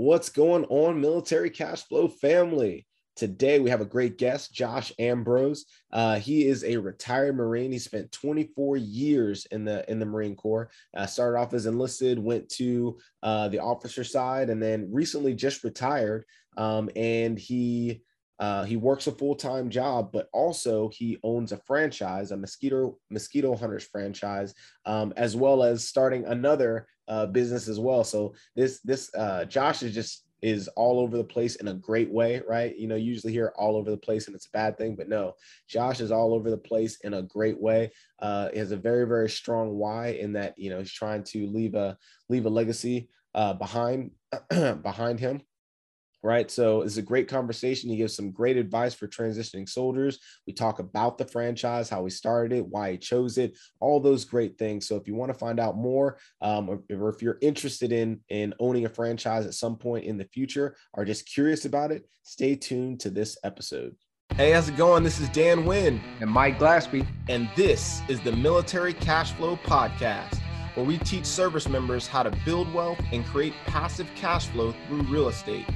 What's going on, military cash flow family? Today we have a great guest, Josh Ambrose. Uh, he is a retired Marine. He spent 24 years in the in the Marine Corps. Uh, started off as enlisted, went to uh, the officer side, and then recently just retired. Um, and he uh, he works a full time job, but also he owns a franchise, a mosquito mosquito hunters franchise, um, as well as starting another uh, business as well. So this this uh, Josh is just is all over the place in a great way, right? You know, usually hear all over the place and it's a bad thing, but no, Josh is all over the place in a great way. Uh, he has a very very strong why in that you know he's trying to leave a leave a legacy uh, behind behind him right? So it's a great conversation. He gives some great advice for transitioning soldiers. We talk about the franchise, how he started it, why he chose it, all those great things. So if you want to find out more, um, or, or, if you're interested in in owning a franchise at some point in the future, or just curious about it, stay tuned to this episode. Hey, how's it going? This is Dan Wynn and Mike Glaspie, and this is the Military Cash Flow Podcast. Where we teach service members how to build wealth and create passive cash flow through real estate.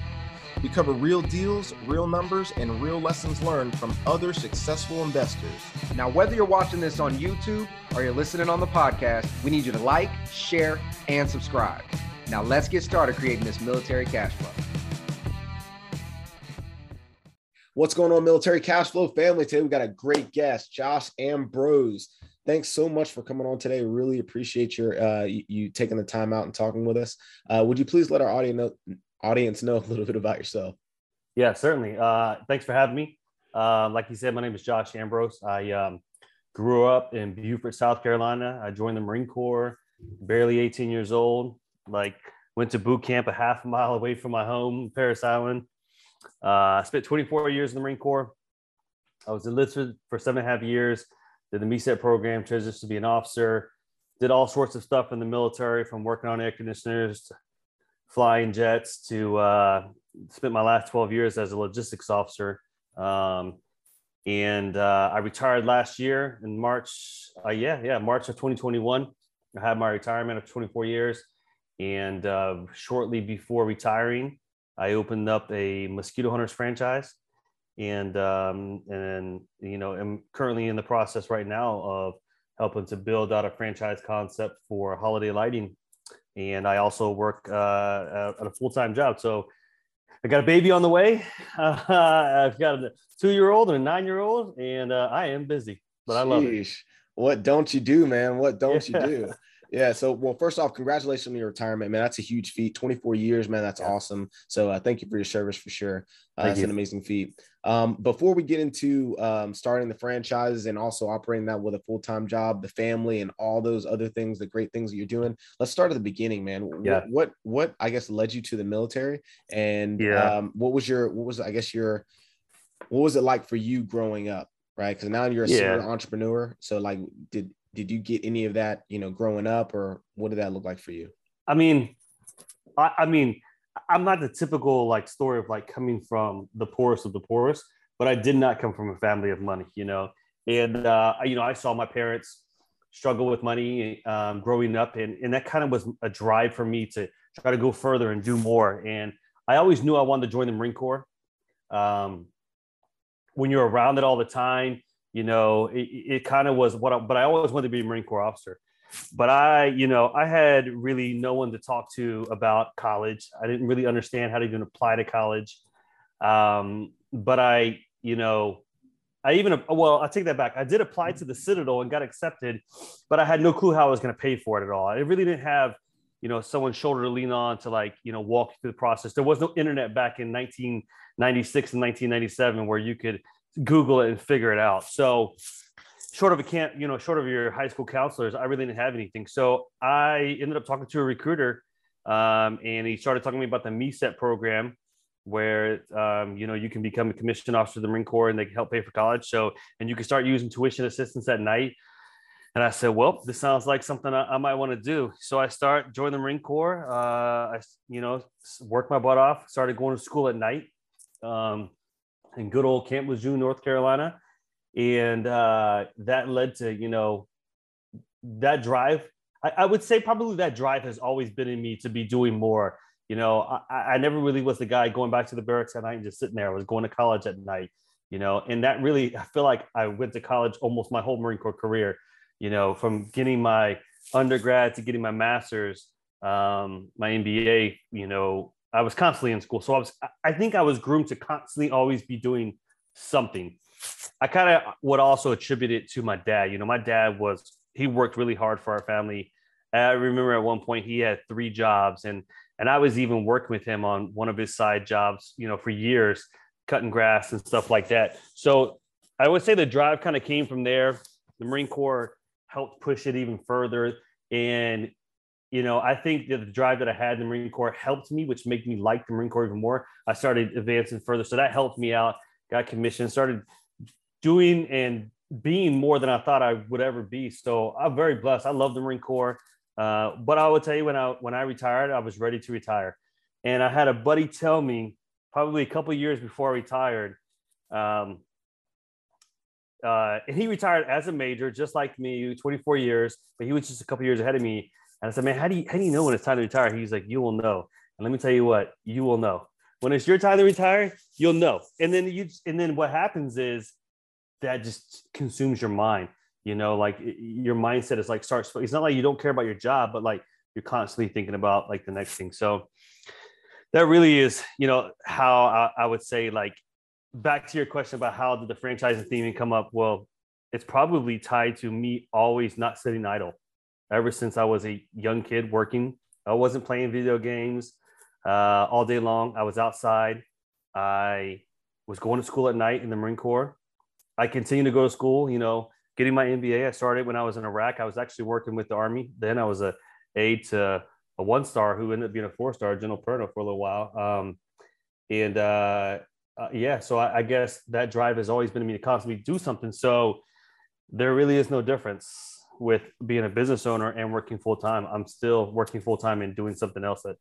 We cover real deals, real numbers, and real lessons learned from other successful investors. Now, whether you're watching this on YouTube or you're listening on the podcast, we need you to like, share, and subscribe. Now, let's get started creating this military cash flow. What's going on, military cash flow family? Today we got a great guest, Josh Ambrose. Thanks so much for coming on today. Really appreciate your uh, you, you, taking the time out and talking with us. Uh, would you please let our audience know, audience know a little bit about yourself? Yeah, certainly. Uh, thanks for having me. Uh, like you said, my name is Josh Ambrose. I um, grew up in Beaufort, South Carolina. I joined the Marine Corps, barely 18 years old. Like went to boot camp a half mile away from my home, Parris Island. Uh, I spent 24 years in the Marine Corps. I was enlisted for seven and a half years. Did the MECEP program, transitioned to be an officer. Did all sorts of stuff in the military, from working on air conditioners flying jets to uh, spent my last 12 years as a logistics officer. Um, and uh, I retired last year in March. Uh, yeah, yeah, March of 2021. I had my retirement of 24 years. And uh, shortly before retiring, I opened up a mosquito hunters franchise. And um, and you know, I'm currently in the process right now of helping to build out a franchise concept for holiday lighting and I also work uh, at a full time job. So I got a baby on the way. Uh, I've got a two year old and a nine year old, and uh, I am busy, but I love it. What don't you do, man? What don't yeah. you do? Yeah. So, well, first off, congratulations on your retirement, man. That's a huge feat. 24 years, man. That's yeah. awesome. So, uh, thank you for your service for sure. Uh, it's an amazing feat. Um, before we get into um, starting the franchise and also operating that with a full time job, the family, and all those other things, the great things that you're doing, let's start at the beginning, man. Yeah. What, what, what I guess led you to the military, and yeah. um, what was your, what was I guess your, what was it like for you growing up, right? Because now you're a yeah. entrepreneur. So, like, did did you get any of that, you know, growing up, or what did that look like for you? I mean, I, I mean, I'm not the typical like story of like coming from the poorest of the poorest, but I did not come from a family of money, you know. And uh, you know, I saw my parents struggle with money um, growing up, and and that kind of was a drive for me to try to go further and do more. And I always knew I wanted to join the Marine Corps. Um, when you're around it all the time, you know, it, it kind of was what. I, but I always wanted to be a Marine Corps officer but I, you know, I had really no one to talk to about college. I didn't really understand how to even apply to college. Um, but I, you know, I even, well, I take that back. I did apply to the Citadel and got accepted, but I had no clue how I was going to pay for it at all. I really didn't have, you know, someone's shoulder to lean on to like, you know, walk through the process. There was no internet back in 1996 and 1997 where you could Google it and figure it out. So, short of a can't, you know, short of your high school counselors, I really didn't have anything. So I ended up talking to a recruiter, um, and he started talking to me about the MECEP program, where um, you know you can become a commissioned officer of the Marine Corps, and they can help pay for college. So and you can start using tuition assistance at night. And I said, well, this sounds like something I, I might want to do. So I start join the Marine Corps. Uh, I, you know, worked my butt off. Started going to school at night um, in good old Camp Lejeune, North Carolina. And uh, that led to you know that drive. I, I, would say probably that drive has always been in me to be doing more. You know, I, I never really was the guy going back to the barracks at night and just sitting there. I was going to college at night, you know, and that really, I feel like I went to college almost my whole Marine Corps career, you know, from getting my undergrad to getting my master's, um, my MBA, you know, I was constantly in school. So I was, I think I was groomed to constantly always be doing something. I kind of would also attribute it to my dad. You know, my dad was, he worked really hard for our family. I remember at one point he had three jobs and and I was even working with him on one of his side jobs, you know, for years, cutting grass and stuff like that. So I would say the drive kind of came from there. The Marine Corps helped push it even further. And, you know, I think that the drive that I had in the Marine Corps helped me, which made me like the Marine Corps even more. I started advancing further. So that helped me out, got commissioned, started doing and being more than I thought I would ever be. So I'm very blessed. I love the Marine Corps. Uh, but I will tell you when I when I retired, I was ready to retire, and I had a buddy tell me probably a couple years before I retired. Um, uh, and he retired as a major, just like me, 24 years, but he was just a couple years ahead of me. And I said, "Man, how do you how do you know when it's time to retire?" He's like, "You will know." And let me tell you what, you will know when it's your time to retire. You'll know, and then you and then what happens is that just consumes your mind you know like your mindset is like starts it's not like you don't care about your job but like you're constantly thinking about like the next thing so that really is you know how I, I would say like back to your question about how did the franchising theme come up well it's probably tied to me always not sitting idle ever since i was a young kid working i wasn't playing video games uh, all day long i was outside i was going to school at night in the marine corps i continued to go to school you know getting my MBA. I started when I was in Iraq. I was actually working with the Army. Then I was a aide to a one star who ended up being a four star, General Perna, for a little while. Um, and uh, uh, yeah, so I, I, guess that drive has always been to me to constantly do something. So there really is no difference with being a business owner and working full time. I'm still working full time and doing something else that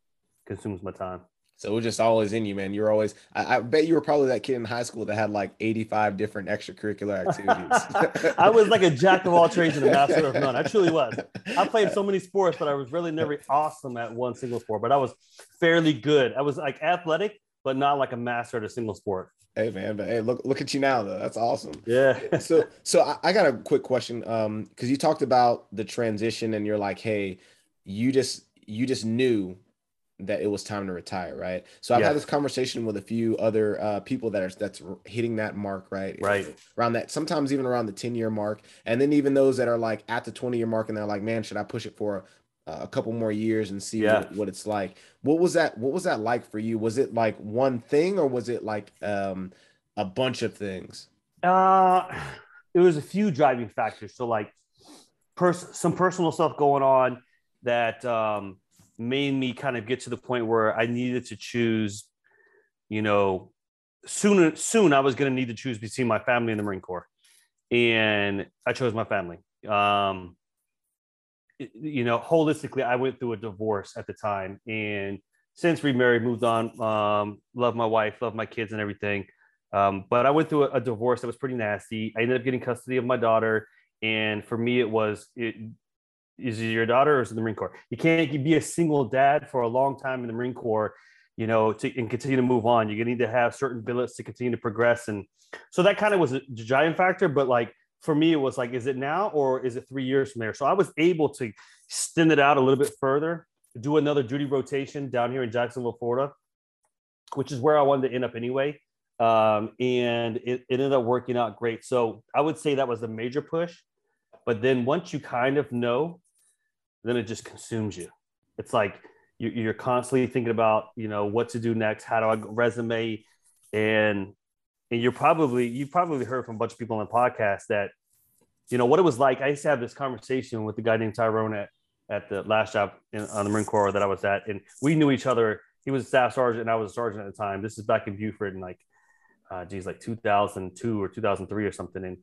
consumes my time. So it was just always in you, man. You're always, I, I, bet you were probably that kid in high school that had like 85 different extracurricular activities. I was like a jack of all trades and a master of none. I truly was. I played so many sports, but I was really never awesome at one single sport, but I was fairly good. I was like athletic, but not like a master at a single sport. Hey man, but hey, look look at you now though. That's awesome. Yeah. so so I, I got a quick question. Um, because you talked about the transition and you're like, hey, you just you just knew that it was time to retire, right? So I've had this conversation with a few other uh, people that are that's hitting that mark, right? Right. Around that, sometimes even around the 10 year mark. And then even those that are like at the 20 year mark and they're like, man, should I push it for a, a couple more years and see yeah. what, what, it's like? What was that? What was that like for you? Was it like one thing or was it like um, a bunch of things? Uh, it was a few driving factors. So like pers- some personal stuff going on that, um, made me kind of get to the point where I needed to choose, you know, soon soon I was going to need to choose between my family and the Marine Corps, and I chose my family. Um, you know, holistically, I went through a divorce at the time, and since remarried, moved on. Um, love my wife, love my kids, and everything. Um, but I went through a, a, divorce that was pretty nasty. I ended up getting custody of my daughter, and for me, it was it, is it your daughter or is it the Marine Corps? You can't be a single dad for a long time in the Marine Corps, you know, to, and continue to move on. You're going to need to have certain billets to continue to progress. And so that kind of was a giant factor. But like for me, it was like, is it now or is it three years from there? So I was able to extend it out a little bit further, do another duty rotation down here in Jacksonville, Florida, which is where I wanted to end up anyway. Um, and it, it ended up working out great. So I would say that was the major push. But then once you kind of know then it just consumes you. It's like you're constantly thinking about, you know, what to do next, how do I resume, and and you're probably you probably heard from a bunch of people on the podcast that, you know, what it was like. I used to have this conversation with the guy named Tyrone at at the last job in, on the Marine Corps that I was at, and we knew each other. He was a staff sergeant, and I was a sergeant at the time. This is back in Beaufort, in like, uh, geez, like 2002 or 2003 or something, and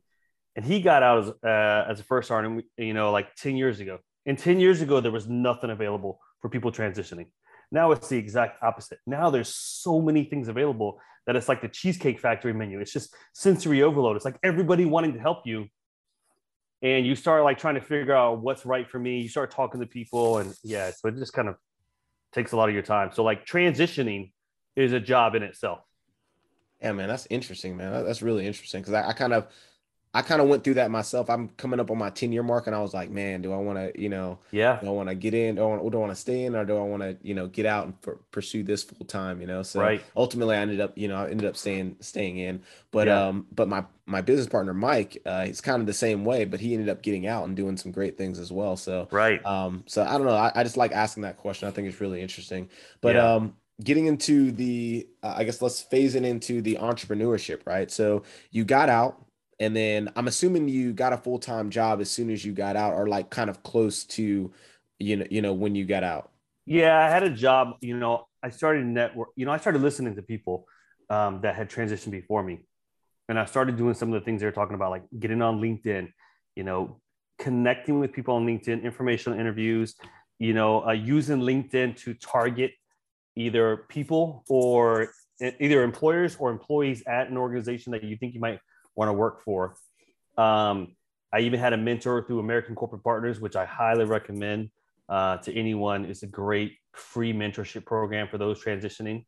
and he got out as uh, as a first sergeant, you know, like 10 years ago. And 10 years ago, there was nothing available for people transitioning. Now it's the exact opposite. Now there's so many things available that it's like the Cheesecake Factory menu. It's just sensory overload. It's like everybody wanting to help you. And you start like trying to figure out what's right for me. You start talking to people, and yeah, so it just kind of takes a lot of your time. So like transitioning is a job in itself. Yeah, man, that's interesting, man. That's really interesting because I, I, kind of I kind of went through that myself. I'm coming up on my 10 year mark and I was like, man, do I want to, you know, yeah, do I want to get in? Do I want, do I want to stay in or do I want to, you know, get out and for, pursue this full time, you know? So right. ultimately I ended up, you know, I ended up staying, staying in, but, yeah. um, but my, my business partner, Mike, uh, he's kind of the same way, but he ended up getting out and doing some great things as well. So, right. Um, so I don't know. I, I just like asking that question. I think it's really interesting, but, yeah. um, getting into the uh, i guess let's phase it into the entrepreneurship right so you got out and then I'm assuming you got a full time job as soon as you got out, or like kind of close to, you know, you know, when you got out. Yeah, I had a job. You know, I started network. You know, I started listening to people um, that had transitioned before me, and I started doing some of the things they were talking about, like getting on LinkedIn. You know, connecting with people on LinkedIn, informational interviews. You know, uh, using LinkedIn to target either people or either employers or employees at an organization that you think you might want to work for. Um, I even had a mentor through American Corporate Partners, which I highly recommend uh, to anyone. It's a great free mentorship program for those transitioning.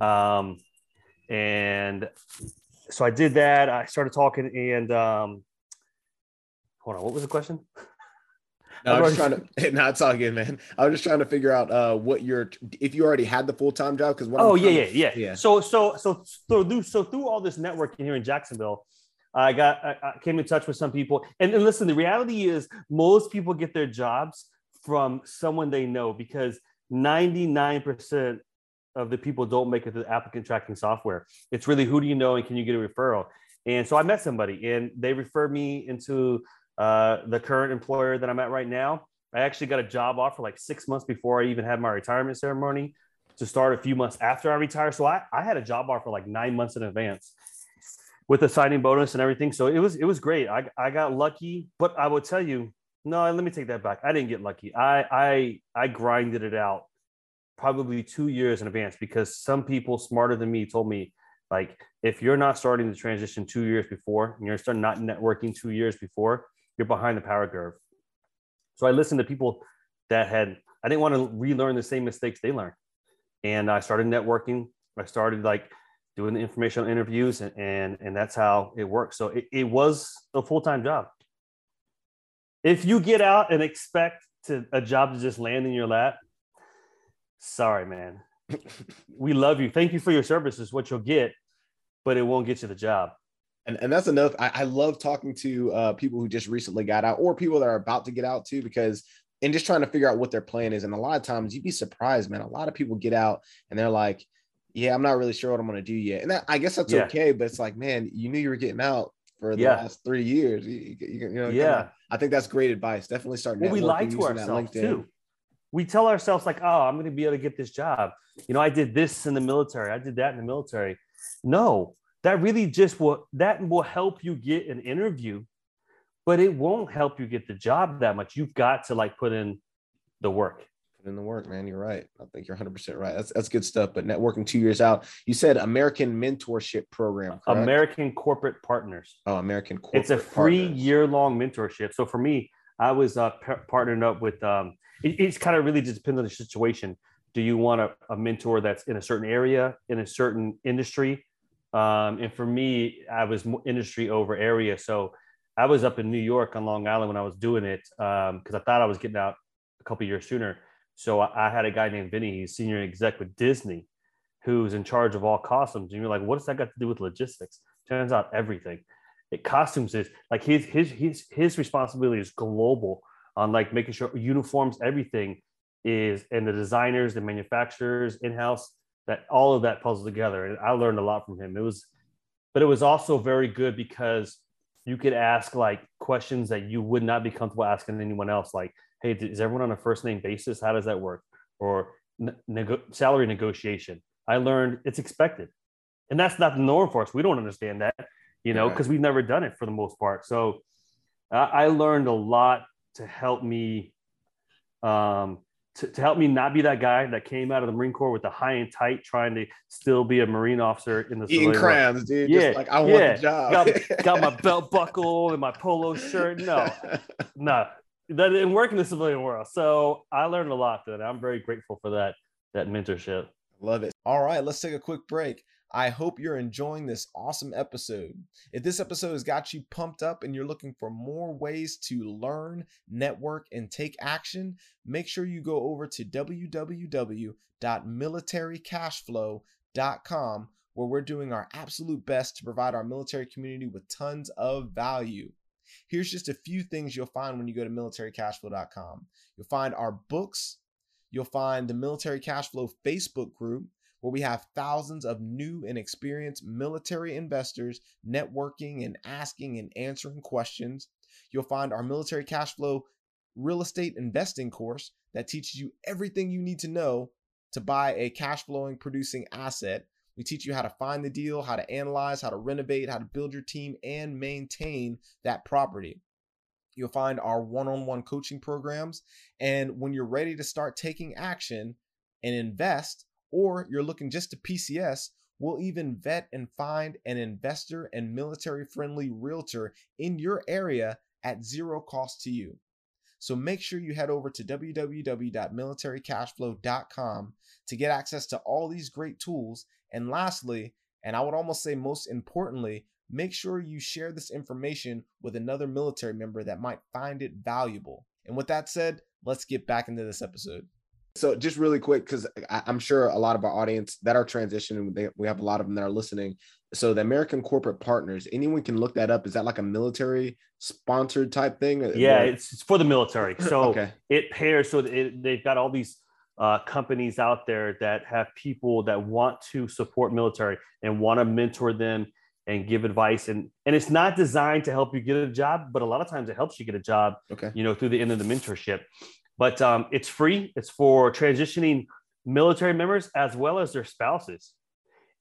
Um, and so I did that. I started talking, and um, hold on, what was the question? No, I was just trying to. No, it's all good, man. I was just trying to figure out uh, what your if you already had the full time job because oh yeah, yeah, yeah, yeah. So so so through so through all this networking here in Jacksonville, I got I, I came in touch with some people, and, and listen, the reality is most people get their jobs from someone they know because ninety nine percent of the people don't make it to the applicant tracking software. It's really who do you know and can you get a referral? And so I met somebody, and they referred me into uh, the current employer that I'm at right now, I actually got a job offer like six months before I even had my retirement ceremony to start a few months after I retire. So I, I had a job offer like nine months in advance with a signing bonus and everything. So it was it was great. I, I got lucky, but I will tell you, no, let me take that back. I didn't get lucky. I I I grinded it out probably two years in advance because some people smarter than me told me like if you're not starting the transition two years before and you're starting not networking two years before, you're behind the power curve. So I listened to people that had, I didn't want to relearn the same mistakes they learned. And I started networking. I started like doing the informational interviews and, and, and that's how it works. So it, it was a full-time job. If you get out and expect to a job to just land in your lap, sorry, man. we love you. Thank you for your services, what you'll get, but it won't get you the job. And, and that's enough. I, I love talking to uh, people who just recently got out or people that are about to get out too, because and just trying to figure out what their plan is. And a lot of times you'd be surprised, man. A lot of people get out and they're like, yeah, I'm not really sure what I'm going to do yet. And that, I guess that's yeah. okay. But it's like, man, you knew you were getting out for the yeah. last three years. You, you, you know, yeah. Kinda, I think that's great advice. Definitely start. Well, we lie to ourselves too. We tell ourselves like, oh, I'm going to be able to get this job. You know, I did this in the military. I did that in the military. No, that really just will that will help you get an interview but it won't help you get the job that much. You've got to like put in the work. Put in the work man. You're right. I think you're 100% right. That's that's good stuff. But networking two years out you said american mentorship program correct? american corporate partners. Oh american corporate it's a free year-long mentorship. So for me i was uh, par- partnered up with um, it, it's kind of really just depends on the situation. Do you want a, a mentor that's in a certain area in a certain industry um, and for me, I was industry over area. So I was up in New York on Long Island when I was doing it because um, I thought I was getting out a couple years sooner. So I, I, had a guy named Vinny, he's senior exec with Disney, who's in charge of all costumes. And you're like, what does that got to do with logistics? Turns out everything. It costumes is like his his his his responsibility is global on like making sure uniforms, everything is and the designers, the manufacturers in house that all of that puzzle together. And I learned a lot from him. It was, but it was also very good because you could ask like questions that you would not be comfortable asking anyone else. Like, hey, is everyone on a first name basis? How does that work? Or nego- salary negotiation. I learned it's expected. And that's not the norm for us. We don't understand that, you know, because we've never done it for the most part. So uh, I learned a lot to help me um, to, to help me not be that guy that came out of the Marine Corps with the high and tight, trying to still be a Marine officer in the civilian world. eating crayons, dude. Yeah, Just like I want yeah. the job. got, got my belt buckle and my polo shirt. No, no. that didn't work in the civilian world. So I learned a lot that I'm very grateful for that that mentorship. Love it. All right, let's take a quick break. I hope you're enjoying this awesome episode. If this episode has got you pumped up and you're looking for more ways to learn, network, and take action, make sure you go over to www.militarycashflow.com where we're doing our absolute best to provide our military community with tons of value. Here's just a few things you'll find when you go to militarycashflow.com. You'll find our books, you'll find the Military Cashflow Facebook group where we have thousands of new and experienced military investors networking and asking and answering questions. You'll find our military cash flow real estate investing course that teaches you everything you need to know to buy a cash flowing producing asset. We teach you how to find the deal, how to analyze, how to renovate, how to build your team and maintain that property. You'll find our one on one coaching programs. And when you're ready to start taking action and invest, or you're looking just to PCS, we'll even vet and find an investor and military friendly realtor in your area at zero cost to you. So make sure you head over to www.militarycashflow.com to get access to all these great tools. And lastly, and I would almost say most importantly, make sure you share this information with another military member that might find it valuable. And with that said, let's get back into this episode. So just really quick, because I'm sure a lot of our audience that are transitioning, they, we have a lot of them that are listening. So the American Corporate Partners, anyone can look that up. Is that like a military sponsored type thing? Yeah, it's, it's for the military. So okay. it pairs. So it, they've got all these uh, companies out there that have people that want to support military and want to mentor them and give advice and and it's not designed to help you get a job but a lot of times it helps you get a job okay you know through the end of the mentorship but um, it's free. It's for transitioning military members as well as their spouses.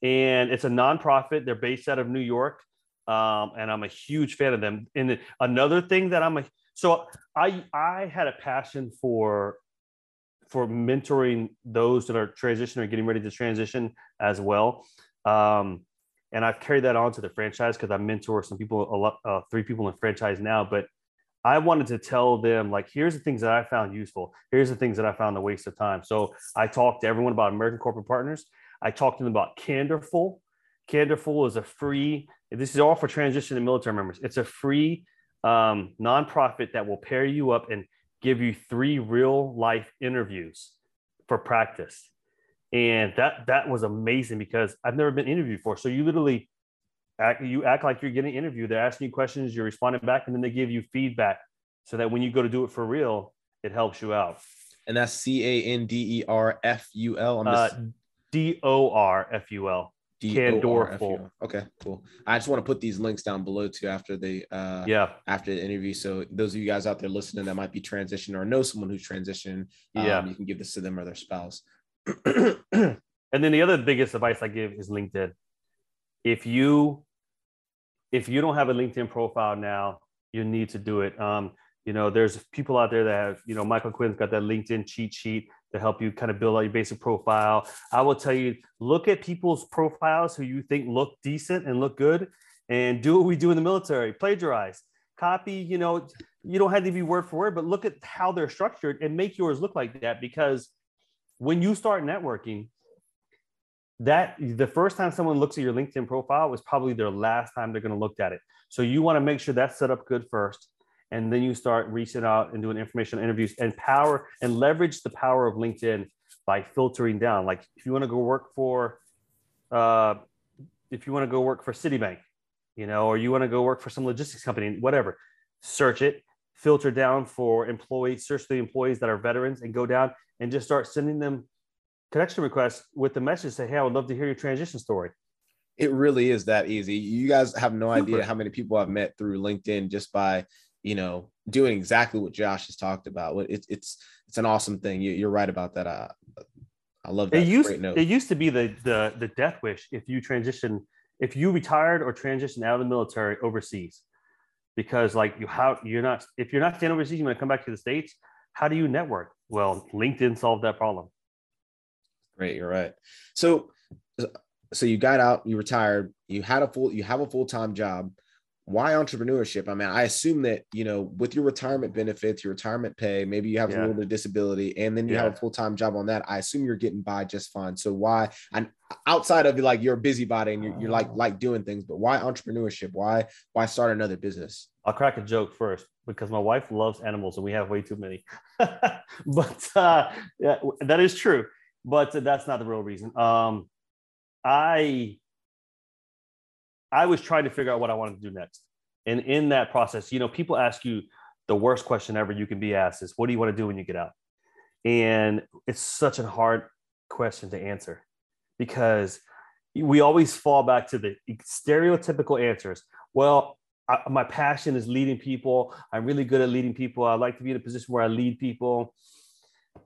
And it's a nonprofit. They're based out of New York. Um, and I'm a huge fan of them. And another thing that I'm a so I I had a passion for for mentoring those that are transitioning or getting ready to transition as well. Um, and I've carried that on to the franchise because I mentor some people, a lot, uh, three people in franchise now. But I wanted to tell them like, here's the things that I found useful. Here's the things that I found a waste of time. So I talked to everyone about American Corporate Partners. I talked to them about Candorful. Candorful is a free. This is all for transition and military members. It's a free um, nonprofit that will pair you up and give you three real life interviews for practice. And that that was amazing because I've never been interviewed before. So you literally act, you act like you're getting interviewed. They're asking you questions, you're responding back, and then they give you feedback so that when you go to do it for real, it helps you out. And that's C A N D E R F U L. Uh, D O R F U L. Candorful. Okay, cool. I just want to put these links down below too after the uh yeah after the interview. So those of you guys out there listening that might be transitioning or know someone who's transitioning, um, yeah, you can give this to them or their spouse. and then the other biggest advice I give is LinkedIn. If you if you don't have a LinkedIn profile now, you need to do it. Um, you know, there's people out there that have, you know, Michael Quinn's got that LinkedIn cheat sheet to help you kind of build out your basic profile. I will tell you, look at people's profiles who you think look decent and look good and do what we do in the military, plagiarize, copy, you know, you don't have to be word for word, but look at how they're structured and make yours look like that because when you start networking, that the first time someone looks at your LinkedIn profile was probably their last time they're going to look at it. So you want to make sure that's set up good first. And then you start reaching out and doing information interviews and power and leverage the power of LinkedIn by filtering down. Like if you want to go work for, uh, if you want to go work for Citibank, you know, or you want to go work for some logistics company, whatever, search it, filter down for employees, search the employees that are veterans and go down and just start sending them connection request with the message say, Hey, I would love to hear your transition story. It really is that easy. You guys have no Super. idea how many people I've met through LinkedIn just by, you know, doing exactly what Josh has talked about. It's it's it's an awesome thing. You, are right about that. Uh, I love that. It used, it used to be the, the the death wish if you transition, if you retired or transitioned out of the military overseas, because like you how you're not if you're not staying overseas, you want to come back to the states. How do you network? Well, LinkedIn solved that problem. Great, you're right. So, so you got out, you retired, you had a full, you have a full time job. why entrepreneurship? I mean, I assume that you know, with your retirement benefits, your retirement pay, maybe you have yeah. a little bit of disability, and then you yeah. have a full time job on that. I assume you're getting by just fine. So why? And outside of like you're a busybody and you're, you're like like doing things, but why entrepreneurship? Why why start another business? I'll crack a joke first because my wife loves animals and we have way too many. but uh, yeah, that is true. But that's not the real reason. Um, I I was trying to figure out what I wanted to do next. And in that process, you know, people ask you the worst question ever you can be asked is, what do you want to do when you get out? And it's such a hard question to answer because we always fall back to the stereotypical answers. Well, I, my passion is leading people. I'm really good at leading people. I like to be in a position where I lead people.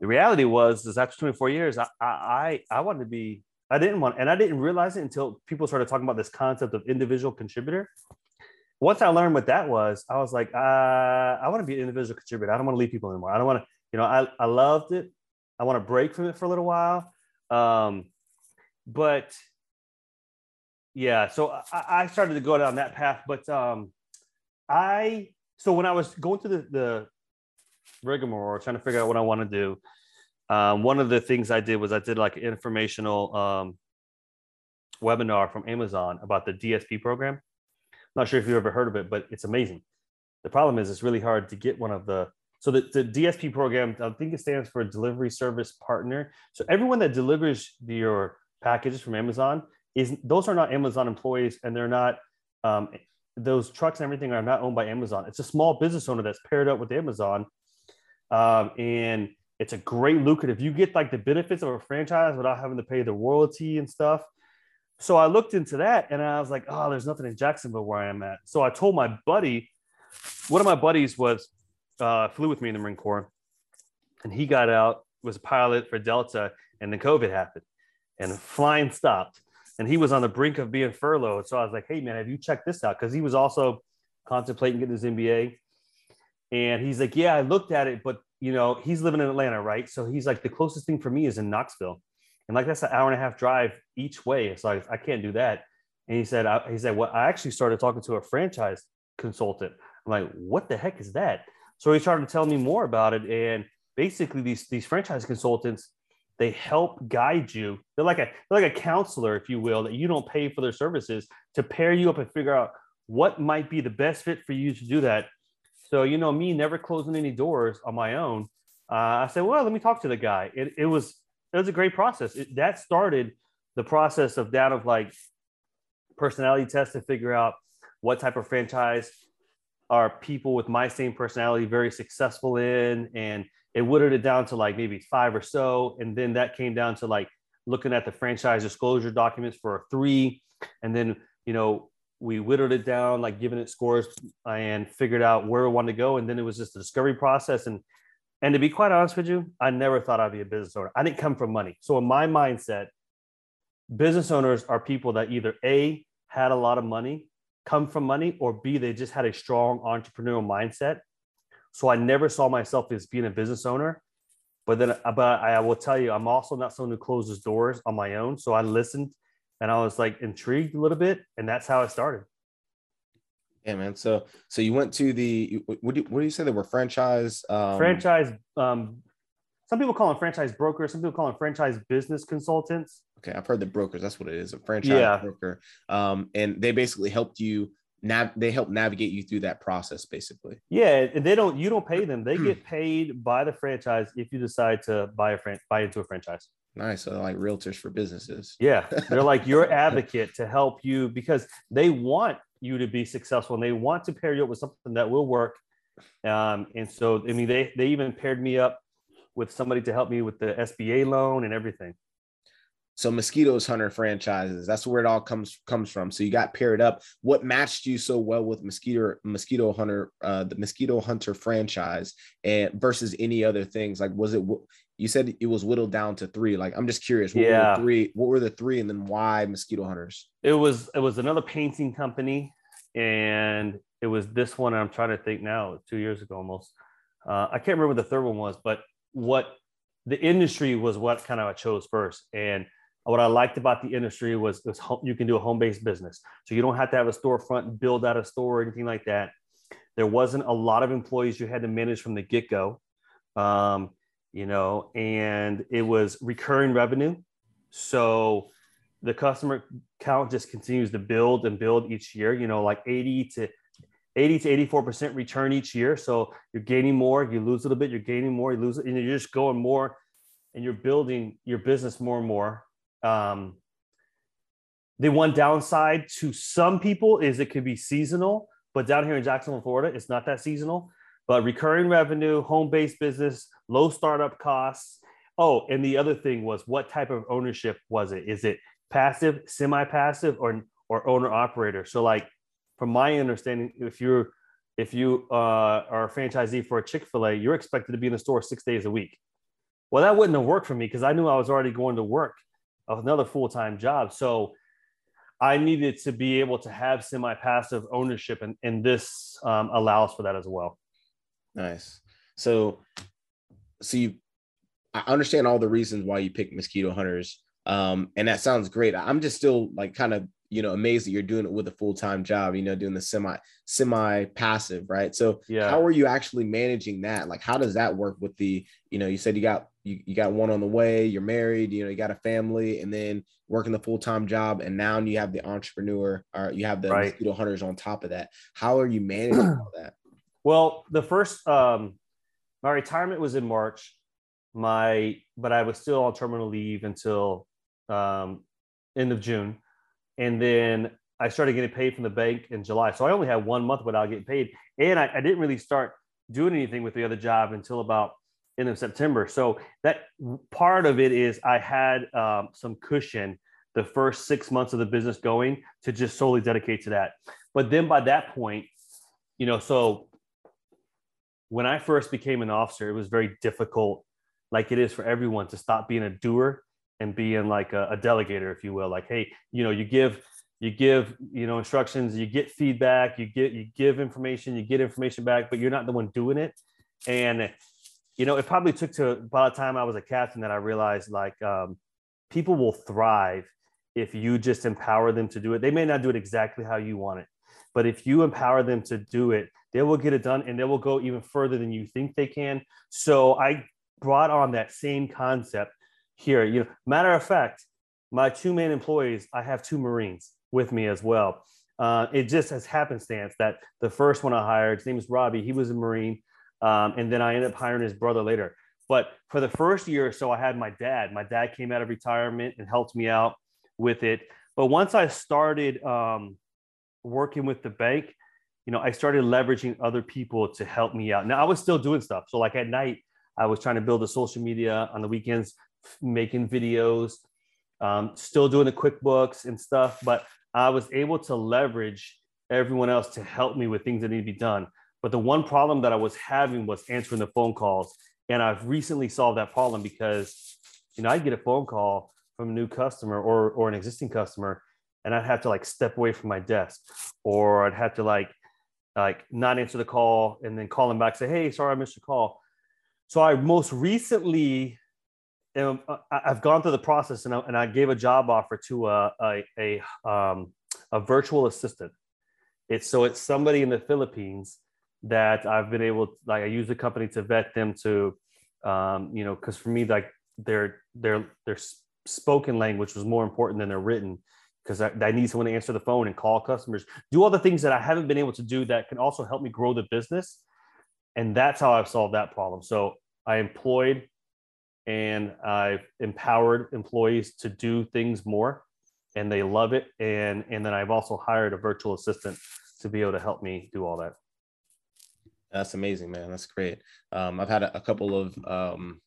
The reality was, is after 24 years, I, I, I wanted to be I didn't want, and I didn't realize it until people started talking about this concept of individual contributor. Once I learned what that was, I was like, uh, I want to be an individual contributor. I don't want to lead people anymore. I don't want to, you know, I, I loved it. I want to break from it for a little while. Um, but yeah, so I, I, started to go down that path. But um, I, so when I was going through the, the rigmarole, trying to figure out what I want to do, um, one of the things I did was I did like an informational um, webinar from Amazon about the DSP program. not sure if you've ever heard of it, but it's amazing. The problem is it's really hard to get one of the so the, the DSP program, I think it stands for Delivery Service Partner. So everyone that delivers your packages from Amazon is those are not Amazon employees, and they're not um, those trucks and everything are not owned by Amazon. It's a small business owner that's paired up with Amazon, um, and it's a great lucrative. You get like the benefits of a franchise without having to pay the royalty and stuff. So I looked into that and I was like, oh, there's nothing in Jacksonville where I am at. So I told my buddy, one of my buddies was uh, flew with me in the Marine Corps, and he got out, was a pilot for Delta, and then COVID happened, and flying stopped, and he was on the brink of being furloughed. So I was like, hey man, have you checked this out? Because he was also contemplating getting his MBA, and he's like, yeah, I looked at it, but you know, he's living in Atlanta, right? So he's like, the closest thing for me is in Knoxville. And like, that's an hour and a half drive each way. So I, I can't do that. And he said, I, he said, well, I actually started talking to a franchise consultant. I'm like, what the heck is that? So he started to tell me more about it. And basically these, these franchise consultants, they help guide you. They're like a, they're like a counselor, if you will, that you don't pay for their services to pair you up and figure out what might be the best fit for you to do that so, you know, me never closing any doors on my own. Uh, I said, well, let me talk to the guy. It, it was it was a great process. It, that started the process of that of like personality tests to figure out what type of franchise are people with my same personality very successful in, and it whittled it down to like maybe five or so, and then that came down to like looking at the franchise disclosure documents for three, and then you know we whittled it down, like giving it scores and figured out where we wanted to go. And then it was just a discovery process. And and to be quite honest with you, I never thought I'd be a business owner. I didn't come from money. So in my mindset, business owners are people that either A had a lot of money, come from money, or B, they just had a strong entrepreneurial mindset. So I never saw myself as being a business owner. But then, but I will tell you, I'm also not someone who closes doors on my own. So I listened and I was like intrigued a little bit, and that's how it started. Yeah, man. So, so you went to the what do you, what do you say they were franchise? Um... Franchise. Um, some people call them franchise brokers. Some people call them franchise business consultants. Okay, I've heard the brokers. That's what it is, a franchise yeah. broker. Um, and they basically helped you. Nav- they help navigate you through that process, basically. Yeah, and they don't. You don't pay them. They get paid by the franchise if you decide to buy a fran- buy into a franchise. Nice. So like realtors for businesses. Yeah. They're like your advocate to help you because they want you to be successful and they want to pair you up with something that will work. Um, and so, I mean, they, they even paired me up with somebody to help me with the SBA loan and everything. So mosquitoes hunter franchises, that's where it all comes comes from. So you got paired up. What matched you so well with mosquito mosquito hunter, uh, the mosquito hunter franchise, and versus any other things? Like, was it you said it was whittled down to three. Like, I'm just curious. What yeah. Were the three. What were the three, and then why mosquito hunters? It was it was another painting company, and it was this one. I'm trying to think now. Two years ago, almost. Uh, I can't remember what the third one was, but what the industry was what kind of I chose first, and what I liked about the industry was, was you can do a home-based business. So you don't have to have a storefront build out a store or anything like that. There wasn't a lot of employees you had to manage from the get-go, um, you know, and it was recurring revenue. So the customer count just continues to build and build each year, you know, like 80 to 80 to 84% return each year. So you're gaining more, you lose a little bit, you're gaining more, you lose it, and you're just going more and you're building your business more and more um, the one downside to some people is it could be seasonal, but down here in Jacksonville, Florida, it's not that seasonal. But recurring revenue, home based business, low startup costs. Oh, and the other thing was what type of ownership was it? Is it passive, semi passive, or, or owner operator? So, like, from my understanding, if you're if you uh, are a franchisee for a Chick fil A, you're expected to be in the store six days a week. Well, that wouldn't have worked for me because I knew I was already going to work another full-time job so i needed to be able to have semi-passive ownership and, and this um, allows for that as well nice. So so you i understand all the reasons why you picked mosquito hunters um, and that sounds great. I'm just still like kind of you know amazed that you're doing it with a full-time job you know doing the semi semi passive right? So yeah. how are you actually managing that? Like how does that work with the you know you said you got you, you got one on the way you're married you know you got a family and then working the full-time job and now you have the entrepreneur or you have the right. mosquito hunters on top of that. How are you managing all that well the first um my retirement was in march my but i was still on terminal leave until um end of june and then I started getting paid from the bank in July. So I only had one month without getting paid, and I, I didn't really start doing anything with the other job until about end of September. So that part of it is I had um, some cushion the first six months of the business going to just solely dedicate to that. But then by that point, you know, so when I first became an officer, it was very difficult, like it is for everyone, to stop being a doer and being like a, a delegator, if you will. Like, hey, you know, you give you give you know instructions, you get feedback, you get you give information, you get information back, but you're not the one doing it. And you know, it probably took to by the time I was a captain that I realized like um, people will thrive if you just empower them to do it. They may not do it exactly how you want it, but if you empower them to do it, they will get it done and they will go even further than you think they can. So I brought on that same concept here. You know, matter of fact, my two main employees, I have two Marines with me as well. Uh, it just has happenstance that the first one I hired, his name is Robbie. He was a Marine, um, and then I ended up hiring his brother later. But for the first year or so, I had my dad. My dad came out of retirement and helped me out with it. But once I started um, working with the bank, you know, I started leveraging other people to help me out. Now I was still doing stuff. So like at night, I was trying to build a social media on the weekends making videos, um, still doing the QuickBooks and stuff, but I was able to leverage everyone else to help me with things that need to be done. But the one problem that I was having was answering the phone calls. And I've recently solved that problem because, you know, I get a phone call from a new customer or, or an existing customer, and I'd have to like step away from my desk or I'd have to like, like not answer the call and then call them back, say, Hey, sorry, I missed your call. So I most recently and uh, I've gone through the process and I, and I gave a job offer to a, a, a, um, a virtual assistant. It's so it's somebody in the Philippines that I've been able to, like, I use the company to vet them to, um, you know, cause for me, like their, their, their spoken language was more important than their written because I, I need someone to answer the phone and call customers, do all the things that I haven't been able to do that can also help me grow the business. And that's how I've solved that problem. So I employed and I've empowered employees to do things more and they love it. And, and then I've also hired a virtual assistant to be able to help me do all that. That's amazing, man. That's great. Um, I've had a, a couple of, um,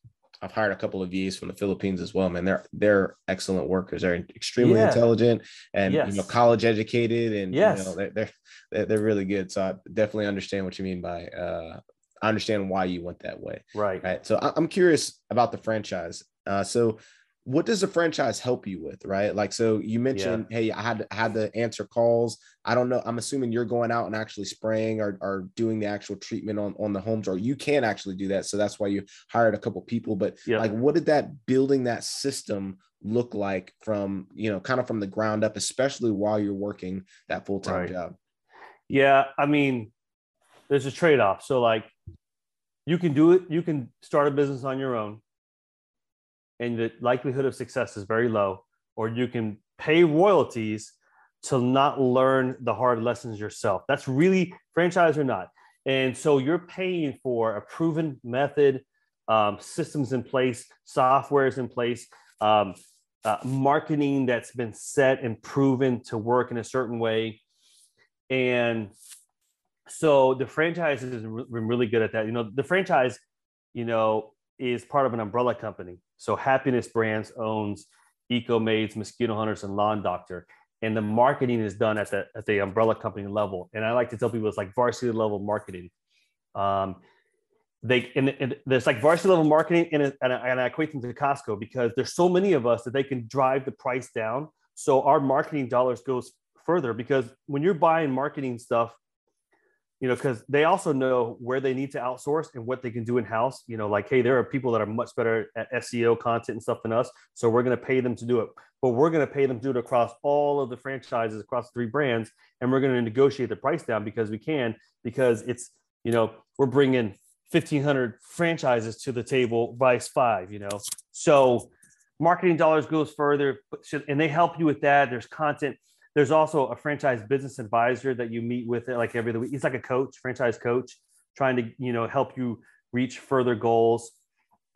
I've hired a couple of VAs from the Philippines as well, man. They're they're excellent workers. They're extremely yeah. intelligent and yes. you know college educated, and yes. you know they're, they're they're really good. So I definitely understand what you mean by uh, I understand why you went that way. Right. Right. So I'm curious about the franchise. Uh, so what does the franchise help you with? Right. Like, so you mentioned, yeah. Hey, I had to, I had to answer calls. I don't know. I'm assuming you're going out and actually spraying or, or doing the actual treatment on, on the homes, or you can actually do that. So that's why you hired a couple people, but yeah. like, what did that building that system, look like from you know kind of from the ground up especially while you're working that full-time Right. job Yeah, I mean, there's a trade-off. So like you can do it, you can start a business on your own and the likelihood of success is very low, or you can pay royalties to not learn the hard lessons yourself. That's really franchise or not. And so you're paying for a proven method, um, systems in place, softwares in place, um, uh, marketing that's been set and proven to work in a certain way. And so the franchise has been really good at that. You know, the franchise, you know, is part of an umbrella company. So Happiness Brands owns Eco Maids, Mosquito Hunters, and Lawn Doctor. And the marketing is done at the at the umbrella company level. And I like to tell people it's like varsity level marketing. Um, they and, and there's like varsity level marketing, and, and, I, and I equate them to Costco because there's so many of us that they can drive the price down. So our marketing dollars goes further because when you're buying marketing stuff, you know, because they also know where they need to outsource and what they can do in house. You know, like, hey, there are people that are much better at SEO content and stuff than us. So we're going to pay them to do it, but we're going to pay them to do it across all of the franchises across three brands. And we're going to negotiate the price down because we can, because it's, you know, we're bringing 1500 franchises to the table, vice five, you know. So marketing dollars goes further and they help you with that. There's content there's also a franchise business advisor that you meet with it like every other week. He's like a coach, franchise coach, trying to you know help you reach further goals.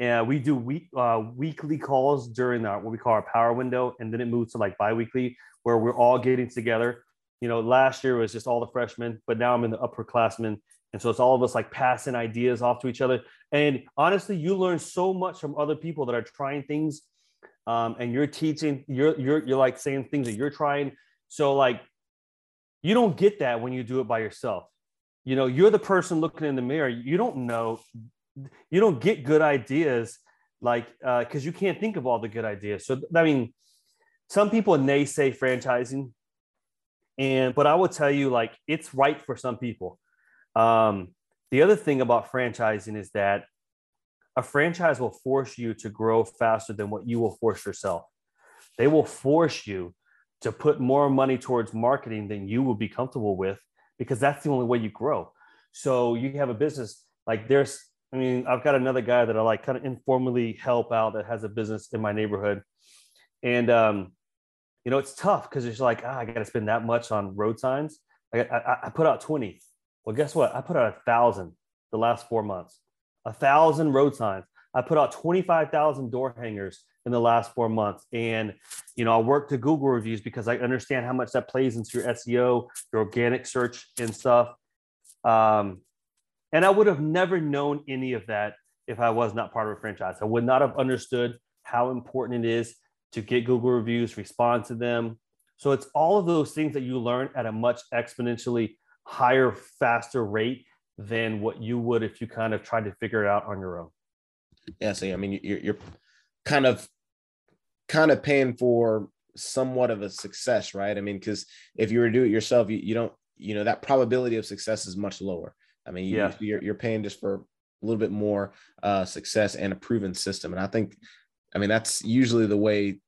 And we do week uh, weekly calls during our what we call our power window, and then it moves to like biweekly where we're all getting together. You know, last year was just all the freshmen, but now I'm in the upperclassmen, and so it's all of us like passing ideas off to each other. And honestly, you learn so much from other people that are trying things, um, and you're teaching. You're you're you're like saying things that you're trying. So like you don't get that when you do it by yourself. You know, you're the person looking in the mirror. You don't know, you don't get good ideas like uh because you can't think of all the good ideas. So I mean, some people naysay franchising, and but I will tell you, like it's right for some people. Um, the other thing about franchising is that a franchise will force you to grow faster than what you will force yourself. They will force you to put more money towards marketing than you will be comfortable with because that's the only way you grow. So you have a business like there's, I mean, I've got another guy that I like kind of informally help out that has a business in my neighborhood. And, um, you know, it's tough because it's like, ah, I got to spend that much on road signs. I, I, I put out 20. Well, guess what? I put out a thousand the last four months, a thousand road signs. I put out 25,000 door hangers in the last four months. And, you know, I work to Google reviews because I understand how much that plays into your SEO, your organic search and stuff. Um, and I would have never known any of that if I was not part of a franchise. I would not have understood how important it is to get Google reviews, respond to them. So it's all of those things that you learn at a much exponentially higher, faster rate than what you would if you kind of tried to figure it out on your own. yeah so i mean you're, you're kind of kind of paying for somewhat of a success right i mean because if you were to do it yourself you, you don't you know that probability of success is much lower i mean you, Yeah. you're, you're paying just for a little bit more uh, success and a proven system and i think i mean that's usually the way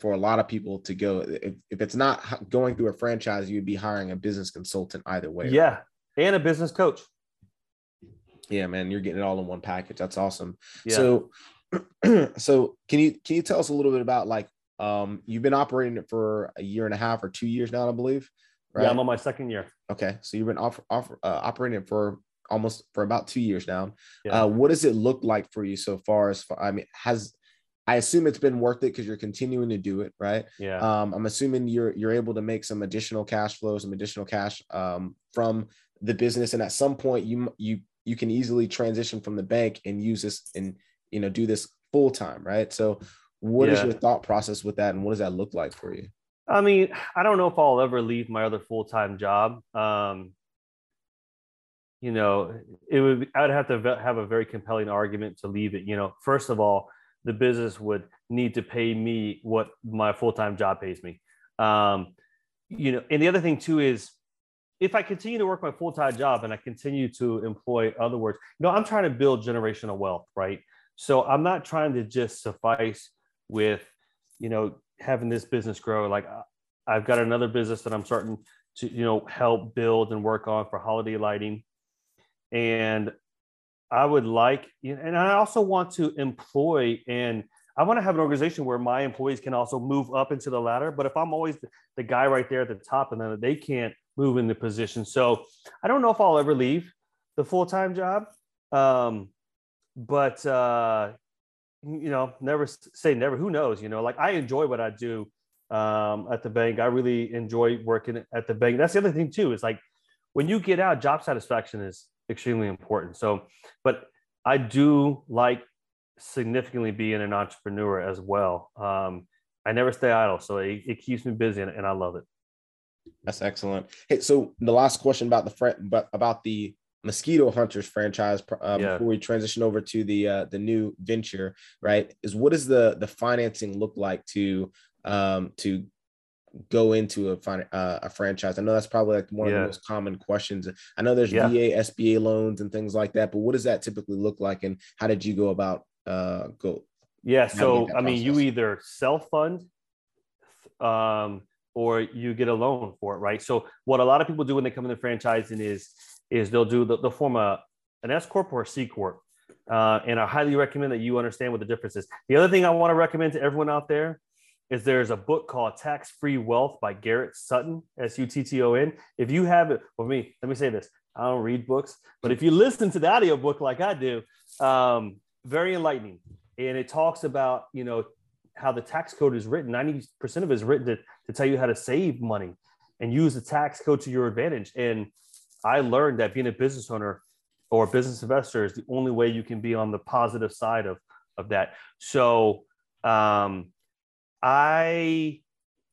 for a lot of people to go if, if it's not going through a franchise you'd be hiring a business consultant either way right? Yeah. And a business coach. yeah man you're getting it all in one package that's awesome Yeah. So, so can you can you tell us a little bit about like um you've been operating it for a year and a half or two years now, I believe, right? yeah, I'm on my second year. okay, so you've been off, off uh, operating it for almost for about two years now. Yeah. Uh, what does it look like for you so far? As far, I mean, has I assume it's been worth it because you're continuing to do it, right? Yeah. Um, I'm assuming you're you're able to make some additional cash flow, some additional cash um, from the business, and at some point you you you can easily transition from the bank and use this and you know do this full time, right? So, what is Yeah. your thought process with that, and what does that look like for you? I mean, I don't know if I'll ever leave my other full time job. Um, you know, it would. I'd have to have a very compelling argument to leave it. You know, first of all, the business would need to pay me what my full time job pays me. Um, you know, and the other thing too is, if I continue to work my full time job and I continue to employ other words, you know, I'm trying to build generational wealth, right? So I'm not trying to just suffice with you know, having this business grow. Like I've got another business that I'm starting to, you know, help build and work on for holiday lighting. And I would like, and I also want to employ and I want to have an organization where my employees can also move up into the ladder. But if I'm always the, guy right there at the top and then they can't move in the position. So I don't know if I'll ever leave the full time job. Um, but, uh, you know, never say never. Who knows? You know, like I enjoy what I do um, at the bank. I really enjoy working at the bank. That's the other thing, too, is like when you get out, job satisfaction is extremely important. So, but I do like significantly being an entrepreneur as well. Um, I never stay idle, so it, it keeps me busy, and, and, I love it. That's excellent. Hey, so the last question about the fr- but about the Mosquito Hunters franchise uh, yeah. before we transition over to the uh, the new venture, right? Is what does the the financing look like to um, to go into a uh, a franchise? I know that's probably like one yeah. of the most common questions. I know there's yeah. VA, SBA loans and things like that, but what does that typically look like, and how did you go about uh, go? Yeah, so I mean, you either self fund, um, or you get a loan for it, right? So what a lot of people do when they come into franchising is is they'll do the, they'll form a an S corp or a C corp, uh, and I highly recommend that you understand what the difference is. The other thing I want to recommend to everyone out there is there's a book called Tax Free Wealth by Garrett Sutton, S U T T O N. If you have it, for me, let me say this: I don't read books, but if you listen to the audio book like I do, um, very enlightening. And it talks about, you know, how the tax code is written. 90% of it is written to, to tell you how to save money and use the tax code to your advantage. And I learned that being a business owner or a business investor is the only way you can be on the positive side of, of that. So um, I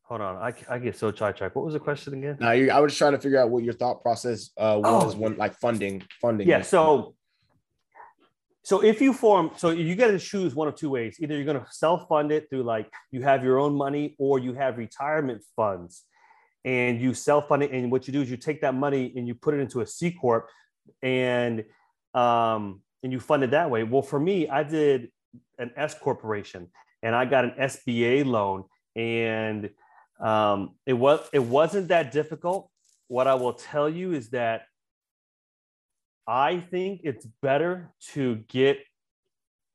hold on, I, I get so sidetracked. What was the question again? Now, I was trying to figure out what your thought process uh, was oh. when like funding funding. Yeah, so so if you form, so you got to choose one of two ways. Either you're going to self-fund it through like you have your own money, or you have retirement funds, and you self-fund it. And what you do is you take that money and you put it into a C corp, and um, and you fund it that way. Well, for me, I did an S corporation, and I got an SBA loan, and um, it was it wasn't that difficult. What I will tell you is that I think it's better to get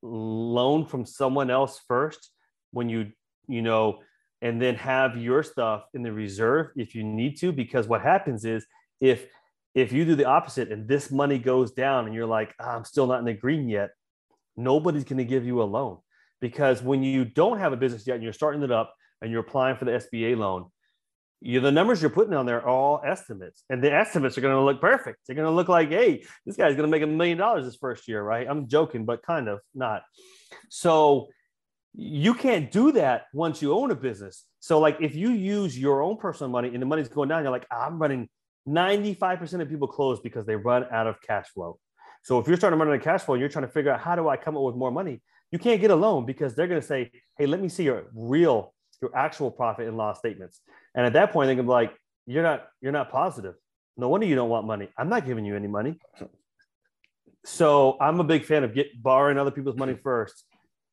loan from someone else first when you you know and then have your stuff in the reserve if you need to because what happens is if if you do the opposite and this money goes down and you're like oh, i'm still not in the green yet nobody's going to give you a loan because when you don't have a business yet and you're starting it up and you're applying for the sba loan you the numbers you're putting on there are all estimates, and the estimates are going to look perfect. They're going to look like, hey, this guy's going to make a million dollars this first year, right? I'm joking, but kind of not. So you can't do that once you own a business. So like if you use your own personal money and the money's going down, you're like, I'm running 95% of people close because they run out of cash flow. So if you're starting to run out of cash flow and you're trying to figure out how do I come up with more money, you can't get a loan because they're going to say, hey, let me see your real, your actual profit and loss statements. And at that point, they can be like, "You're not, you're not positive. No wonder you don't want money. I'm not giving you any money." So I'm a big fan of get borrowing other people's money first,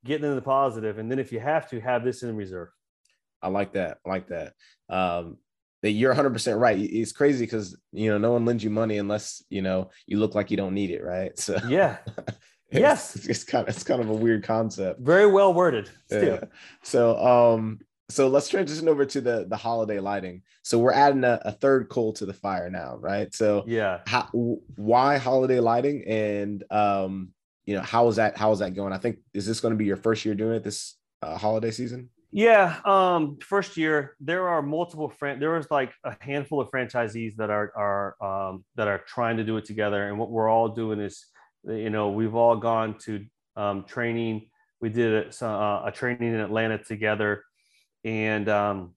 getting in the positive, and then if you have to, have this in reserve. I like that. I like that. Um, that you're 100 percent right. It's crazy because you know no one lends you money unless you know you look like you don't need it, right? So yeah. It's, yes, it's, kind of it's kind of a weird concept. Very well worded. Still. Yeah. So um so let's transition over to the the holiday lighting. So we're adding a, a, third coal to the fire now, right? So yeah, how, why holiday lighting, and um, you know, how is that how is that going? I think is this going to be your first year doing it this uh, holiday season? Yeah, um, first year there are multiple fran- there was like a handful of franchisees that are are um, that are trying to do it together, and what we're all doing is, you know, we've all gone to um, training. We did a, a training in Atlanta together and um,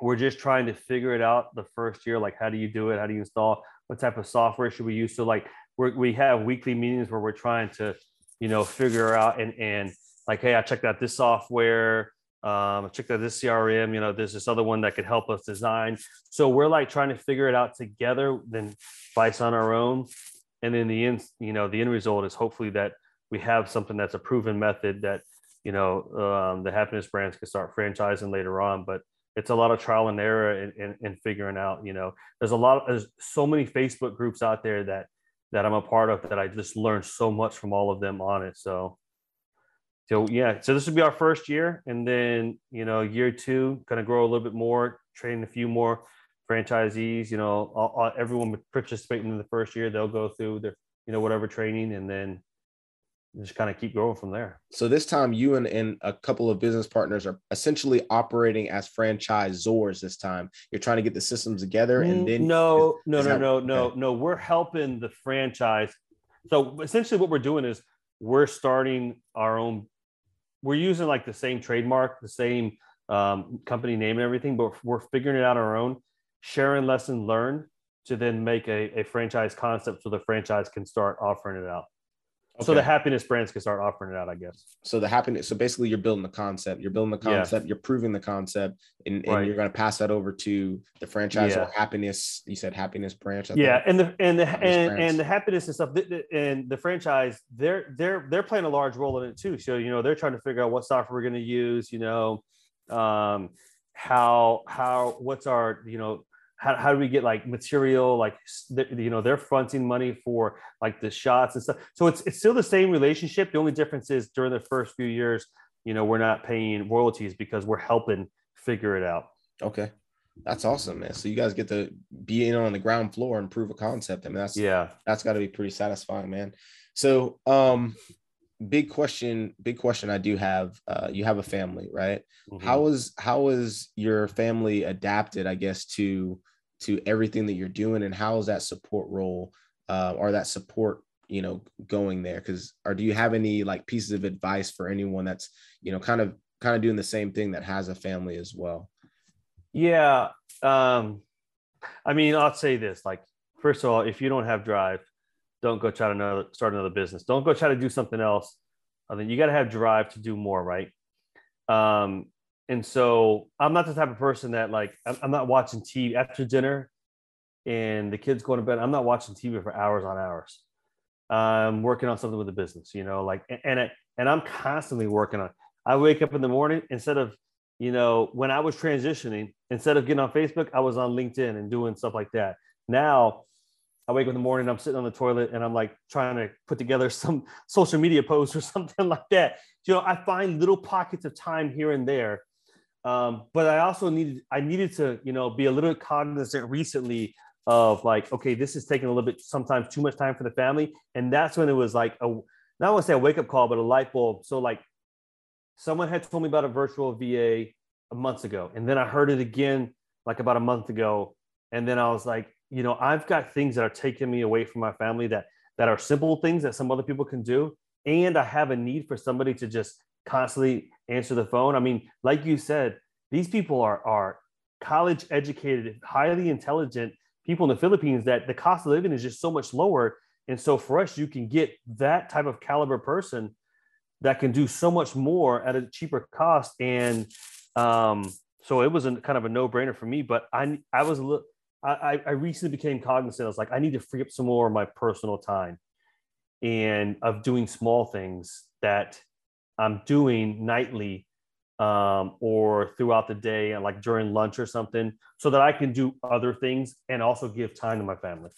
we're just trying to figure it out the first year like how do you do it how do you install what type of software should we use so like we we have weekly meetings where we're trying to you know figure out and and like hey i checked out this software um, I checked out this crm you know there's this other one that could help us design. So we're like trying to figure it out together then vice on our own. And then the end you know the end result is hopefully that we have something that's a proven method that you know, um, the happiness brands can start franchising later on. But it's a lot of trial and error and, and figuring out, you know, there's a lot of, there's so many Facebook groups out there that, that I'm a part of that I just learned so much from all of them on it. So, so yeah, so this would be our first year. And then, you know, year two, kind of grow a little bit more, train a few more franchisees, you know, all, all, everyone participating in the first year, they'll go through their, you know, whatever training and then just kind of keep going from there. So this time you and, and a couple of business partners are essentially operating as franchisors this time. You're trying to get the systems together and then no, no, no, no, no, no. We're helping the franchise. So essentially what we're doing is we're starting our own, we're using like the same trademark, the same um, company name and everything, but we're figuring it out on our own, sharing lesson learned to then make a, a franchise concept so the franchise can start offering it out. Okay. So the happiness brands can start offering it out, I guess. So the happiness, so basically you're building the concept, you're building the concept, yeah. you're proving the concept, and, and right. you're going to pass that over to the franchise yeah. or happiness. You said happiness branch. I yeah, and the and the and, and the happiness and stuff, and the franchise, they're they're they're playing a large role in it too. So you know they're trying to figure out what software we're going to use. You know, um, how how what's our you know how, how do we get like material like you know they're fronting money for like the shots and stuff. So it's it's still the same relationship. The only difference is during the first few years you know we're not paying royalties because we're helping figure it out. Okay. That's awesome man. So you guys get to be in on the ground floor and prove a concept. I mean that's yeah. that's got to be pretty satisfying man. So um big question big question i do have uh, you have a family right? Mm-hmm. how is how is your family adapted i guess to to everything that you're doing and how is that support role uh, or that support you know going there? Because or do you have any like pieces of advice for anyone that's you know kind of kind of doing the same thing that has a family as well? Yeah um i mean i'll say this like first of all if you don't have drive don't go try to another, start another business. Don't go try to do something else. I mean you got to have drive to do more right? Um and so I'm not the type of person that like I'm not watching TV after dinner and the kids going to bed. I'm not watching TV for hours on hours. I'm working on something with the business, you know, like and it, and I'm constantly working on. I wake up in the morning instead of you know when I was transitioning instead of getting on Facebook, I was on LinkedIn and doing stuff like that. Now I wake up in the morning, I'm sitting on the toilet and I'm like trying to put together some social media posts or something like that. You know, I find little pockets of time here and there um, but I also needed I needed to you know be a little cognizant recently of like okay this is taking a little bit sometimes too much time for the family. And that's when it was like a not want to say a wake up call but a light bulb. So like someone had told me about a virtual VA a month ago and then I heard it again like about a month ago. And then I was like you know I've got things that are taking me away from my family that that are simple things that some other people can do. And I have a need for somebody to just constantly answer the phone. I mean, like you said, these people are are college educated, highly intelligent people in the Philippines that the cost of living is just so much lower. And so for us, you can get that type of caliber person that can do so much more at a cheaper cost. And um, so it was a kind of a no brainer for me. But I I was a little I, I recently became cognizant. I was like, I need to free up some more of my personal time and of doing small things that I'm doing nightly um, or throughout the day and like during lunch or something so that I can do other things and also give time to my family.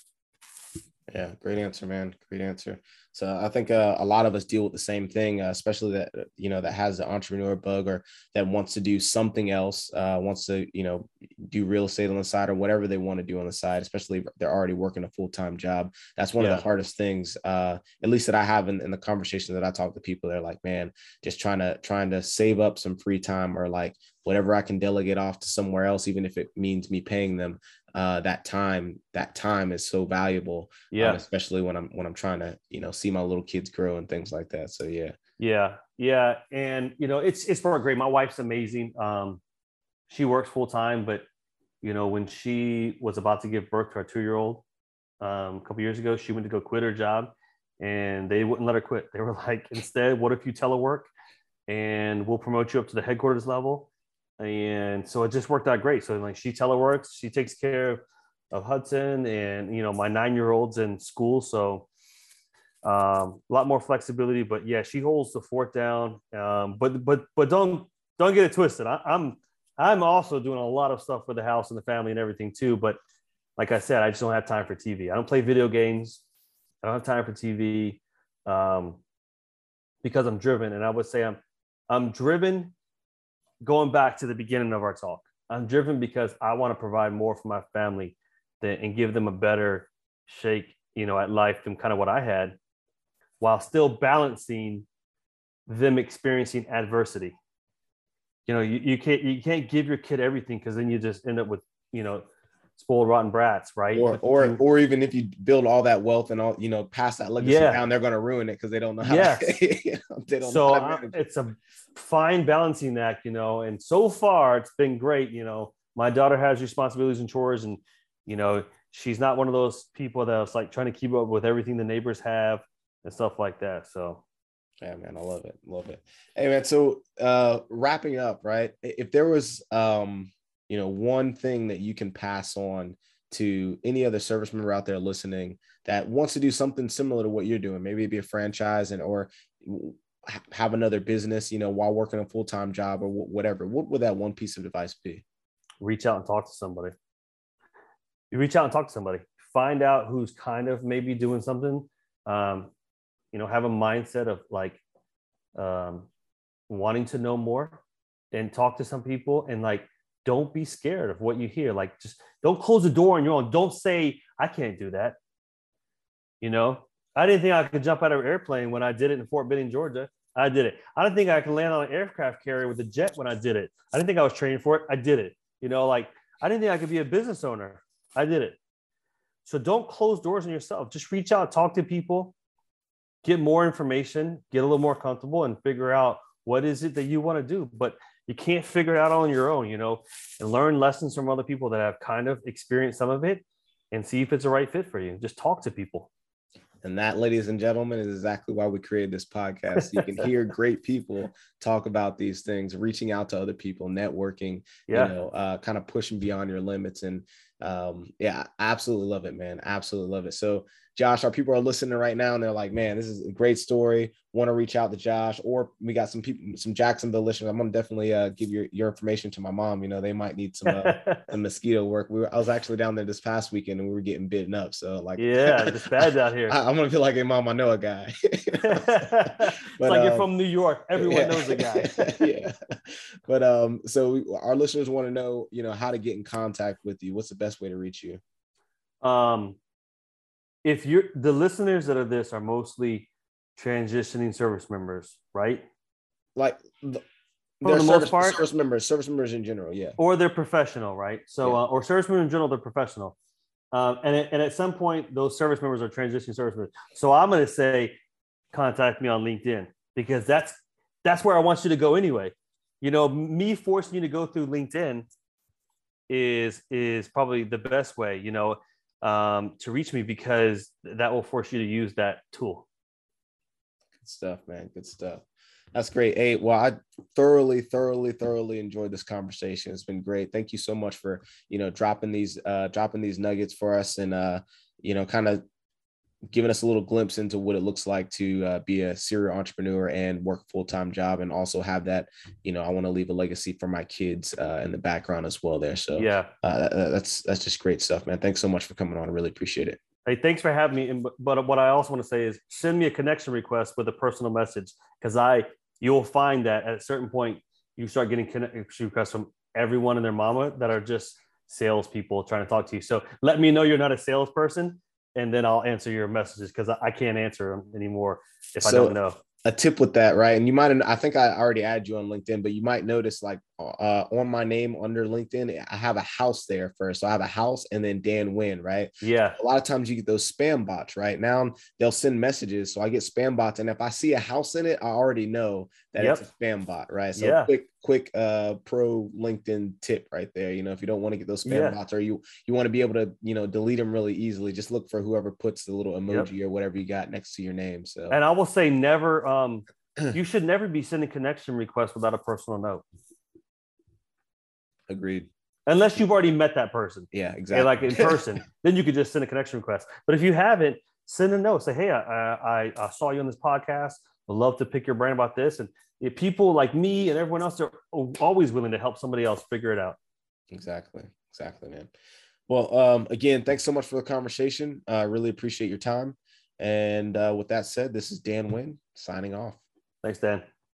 Yeah, great answer, man. Great answer. So I think uh, a lot of us deal with the same thing, uh, especially that you know that has the entrepreneur bug or that wants to do something else, uh, wants to you know do real estate on the side or whatever they want to do on the side. Especially if they're already working a full time job. That's one yeah. of the hardest things, uh, at least that I have in, in the conversation that I talk to people. They're like, man, just trying to trying to save up some free time or like whatever I can delegate off to somewhere else, even if it means me paying them uh, that time that time is so valuable um, yeah. um, especially when i'm when i'm trying to you know see my little kids grow and things like that. So yeah. Yeah. Yeah. And you know it's it's for great. My wife's amazing. Um she works full time but you know when she was about to give birth to our two year old um, a couple years ago she went to go quit her job and they wouldn't let her quit. They were like instead what if you telework and we'll promote you up to the headquarters level and so it just worked out great. So like she teleworks, she takes care of Hudson, and you know my nine year old's in school, so Um, a lot more flexibility, but yeah, she holds the fort down. Um, but but but don't don't get it twisted. I, I'm I'm also doing a lot of stuff for the house and the family and everything too. But like I said, I just don't have time for TV. I don't play video games. I don't have time for TV um, because I'm driven. And I would say I'm I'm driven. Going back to the beginning of our talk, I'm driven because I want to provide more for my family than, and give them a better shake, you know, at life than kind of what I had, while still balancing them experiencing adversity. You know, you, you can't you can't give your kid everything because then you just end up with you know spoiled rotten brats, right? Or or or even if you build all that wealth and all you know pass that legacy yeah. down, they're going to ruin it because they don't know how. Yes. To, you know, they don't so uh, it's a fine balancing act, you know. And so far, it's been great. You know, my daughter has responsibilities and chores, and you know, she's not one of those people that's like trying to keep up with everything the neighbors have and stuff like that. So yeah, man, I love it. Love it. Hey man, so uh wrapping up, right? If there was um, you know, one thing that you can pass on to any other service member out there listening that wants to do something similar to what you're doing, maybe it be a franchise and or have another business, you know, while working a full-time job or whatever, what would that one piece of advice be? Reach out and talk to somebody. You reach out and talk to somebody. Find out who's kind of maybe doing something. Um, you know have a mindset of like um, wanting to know more and talk to some people and like don't be scared of what you hear. Like just don't close the door on your own. Don't say i can't do that. You know? I didn't think i could jump out of an airplane when i did it in fort benning georgia. I did it. I didn't think i could land on an aircraft carrier with a jet when i did it. I didn't think i was training for it. I did it. You know like i didn't think i could be a business owner. I did it. So don't close doors on yourself. Just reach out talk to people get more information, get a little more comfortable, and figure out what is it that you want to do. But you can't figure it out on your own, you know, and learn lessons from other people that have kind of experienced some of it and see if it's a right fit for you. Just talk to people. And that, ladies and gentlemen, is exactly why we created this podcast. You can hear great people talk about these things, reaching out to other people, networking, yeah. you know, uh, kind of pushing beyond your limits. And um, yeah, absolutely love it, man. Absolutely love it. So Josh, our people are listening right now and they're like, man, this is a great story. Want to reach out to Josh, or we got some people, some Jacksonville listeners. I'm gonna definitely uh, give your your information to my mom. You know, they might need some uh, some mosquito work. We were, I was actually down there this past weekend and we were getting bitten up. So like, yeah, it's bad out here. I, am gonna feel like, hey, mom, I know a guy. but, it's like um, you're from New York. Everyone yeah. knows a guy. yeah. But um, so our listeners want to know, you know, how to get in contact with you. What's the best way to reach you? Um, if you're the listeners that are this are mostly transitioning service members, right? Like the, for the service, most part, service members, service members in general, yeah. Or they're professional, right? So, yeah. uh, or service members in general, they're professional. Um, and, it, and at some point, those service members are transitioning service members. So I'm going to say, contact me on LinkedIn because that's that's where I want you to go anyway. You know, me forcing you to go through LinkedIn is is probably the best way. You know, um, to reach me because that will force you to use that tool. Good stuff, man. Good stuff. That's great. Hey, well, I thoroughly, thoroughly, thoroughly enjoyed this conversation. It's been great. Thank you so much for you know dropping these uh dropping these nuggets for us and uh you know kind of giving us a little glimpse into what it looks like to uh, be a serial entrepreneur and work a full-time job and also have that you know i want to leave a legacy for my kids uh, in the background as well there. So yeah. uh, that's that's just great stuff man. Thanks so much for coming on. I really appreciate it. Hey thanks for having me. And, but what i also want to say is send me a connection request with a personal message because i you'll find that at a certain point you start getting connection requests from everyone and their mama that are just salespeople trying to talk to you. So let me know you're not a salesperson and then I'll answer your messages because I can't answer them anymore if so, I don't know a tip with that, right? And you might, I think I already added you on LinkedIn, but you might notice like uh, on my name under LinkedIn, I have a house there first. So I have a house and then Dan Wynn, right? Yeah. A lot of times you get those spam bots, right? Now they'll send messages. So I get spam bots. And if I see a house in it, I already know that yep. it's a spam bot, right? So yeah. quick, quick uh pro LinkedIn tip right there. You know, if you don't want to get those spam yeah. bots or you you want to be able to, you know, delete them really easily, just look for whoever puts the little emoji yep. or whatever you got next to your name. So and I will say never um you should never be sending connection requests without a personal note. Agreed. Unless you've already met that person. Yeah, exactly. like in person, then you could just send a connection request. But if you haven't, send a note. Say, hey, I, I, I saw you on this podcast. I'd love to pick your brain about this. And if people like me and everyone else are always willing to help somebody else figure it out. Exactly. Exactly, man. Well, um, again, thanks so much for the conversation. I uh, really appreciate your time. And uh, with that said, this is Dan Wynn signing off. Thanks, Dan.